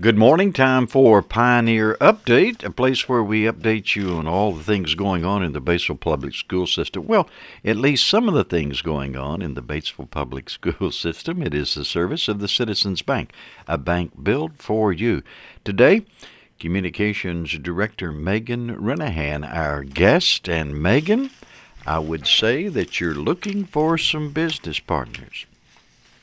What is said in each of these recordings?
Good morning. Time for Pioneer Update, a place where we update you on all the things going on in the Batesville Public School System. Well, at least some of the things going on in the Batesville Public School System. It is the service of the Citizens Bank, a bank built for you. Today, Communications Director Megan Renahan, our guest. And Megan, I would say that you're looking for some business partners.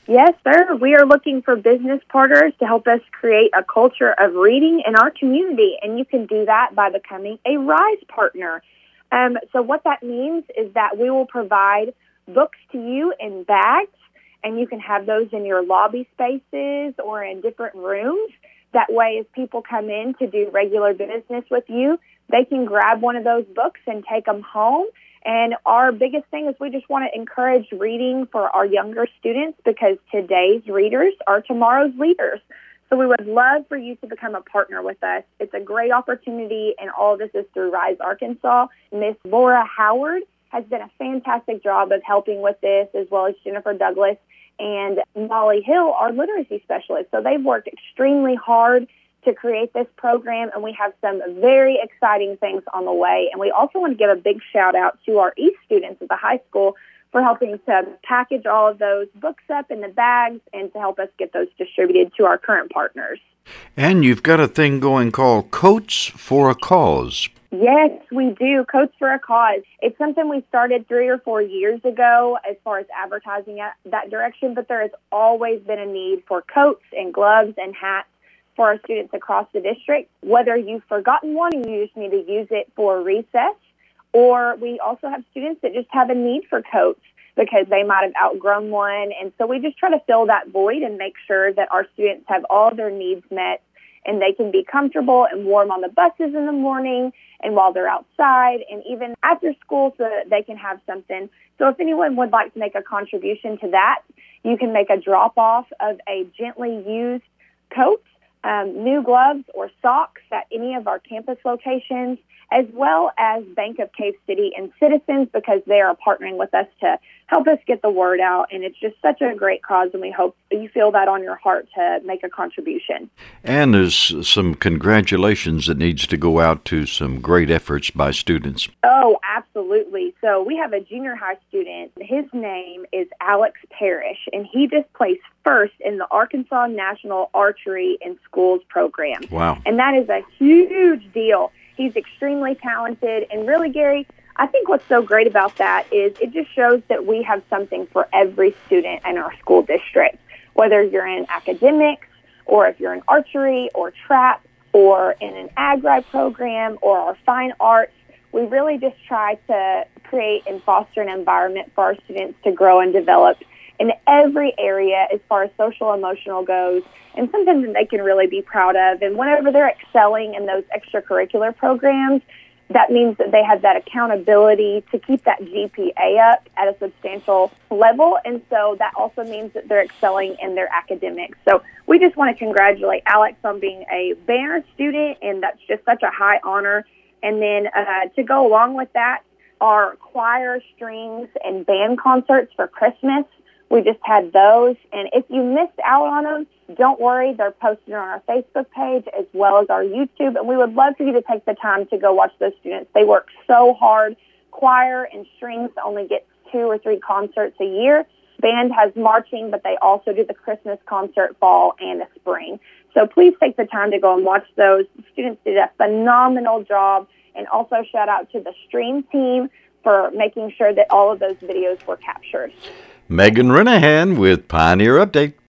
Yes, sir. We are looking for business partners to help us create a culture of reading in our community, and you can do that by becoming a RISE partner. Um, so, what that means is that we will provide books to you in bags, and you can have those in your lobby spaces or in different rooms. That way, as people come in to do regular business with you, they can grab one of those books and take them home and our biggest thing is we just want to encourage reading for our younger students because today's readers are tomorrow's leaders. So we would love for you to become a partner with us. It's a great opportunity, and all of this is through Rise Arkansas. Miss Laura Howard has done a fantastic job of helping with this, as well as Jennifer Douglas and Molly Hill, our literacy specialist. So they've worked extremely hard to create this program, and we have some very exciting things on the way. And we also want to give a big shout out to our East students at the high school for helping to package all of those books up in the bags and to help us get those distributed to our current partners. And you've got a thing going called Coats for a Cause. Yes, we do. Coats for a Cause. It's something we started three or four years ago as far as advertising that direction, but there has always been a need for coats and gloves and hats for our students across the district, whether you've forgotten one and you just need to use it for recess, or we also have students that just have a need for coats because they might have outgrown one. And so we just try to fill that void and make sure that our students have all their needs met and they can be comfortable and warm on the buses in the morning and while they're outside and even after school so that they can have something. So if anyone would like to make a contribution to that, you can make a drop off of a gently used coat um, new gloves or socks at any of our campus locations, as well as Bank of Cave City and Citizens because they are partnering with us to help us get the word out. And it's just such a great cause, and we hope you feel that on your heart to make a contribution. And there's some congratulations that needs to go out to some great efforts by students. Oh, absolutely. So we have a junior high student. His name is Alex Parrish, and he just placed first in the Arkansas National Archery in Schools program. Wow. And that is a huge deal. He's extremely talented, and really, Gary, I think what's so great about that is it just shows that we have something for every student in our school district, whether you're in academics or if you're in archery or trap or in an agri program or our fine arts. We really just try to create and foster an environment for our students to grow and develop in every area as far as social emotional goes and something that they can really be proud of. And whenever they're excelling in those extracurricular programs, that means that they have that accountability to keep that GPA up at a substantial level. And so that also means that they're excelling in their academics. So we just want to congratulate Alex on being a Banner student, and that's just such a high honor. And then uh, to go along with that, our choir, strings, and band concerts for Christmas. We just had those. And if you missed out on them, don't worry. They're posted on our Facebook page as well as our YouTube. And we would love for you to take the time to go watch those students. They work so hard. Choir and strings only get two or three concerts a year. Band has marching, but they also do the Christmas concert, fall, and the spring. So please take the time to go and watch those. The students did a phenomenal job. And also shout out to the stream team for making sure that all of those videos were captured. Megan Renahan with Pioneer Update.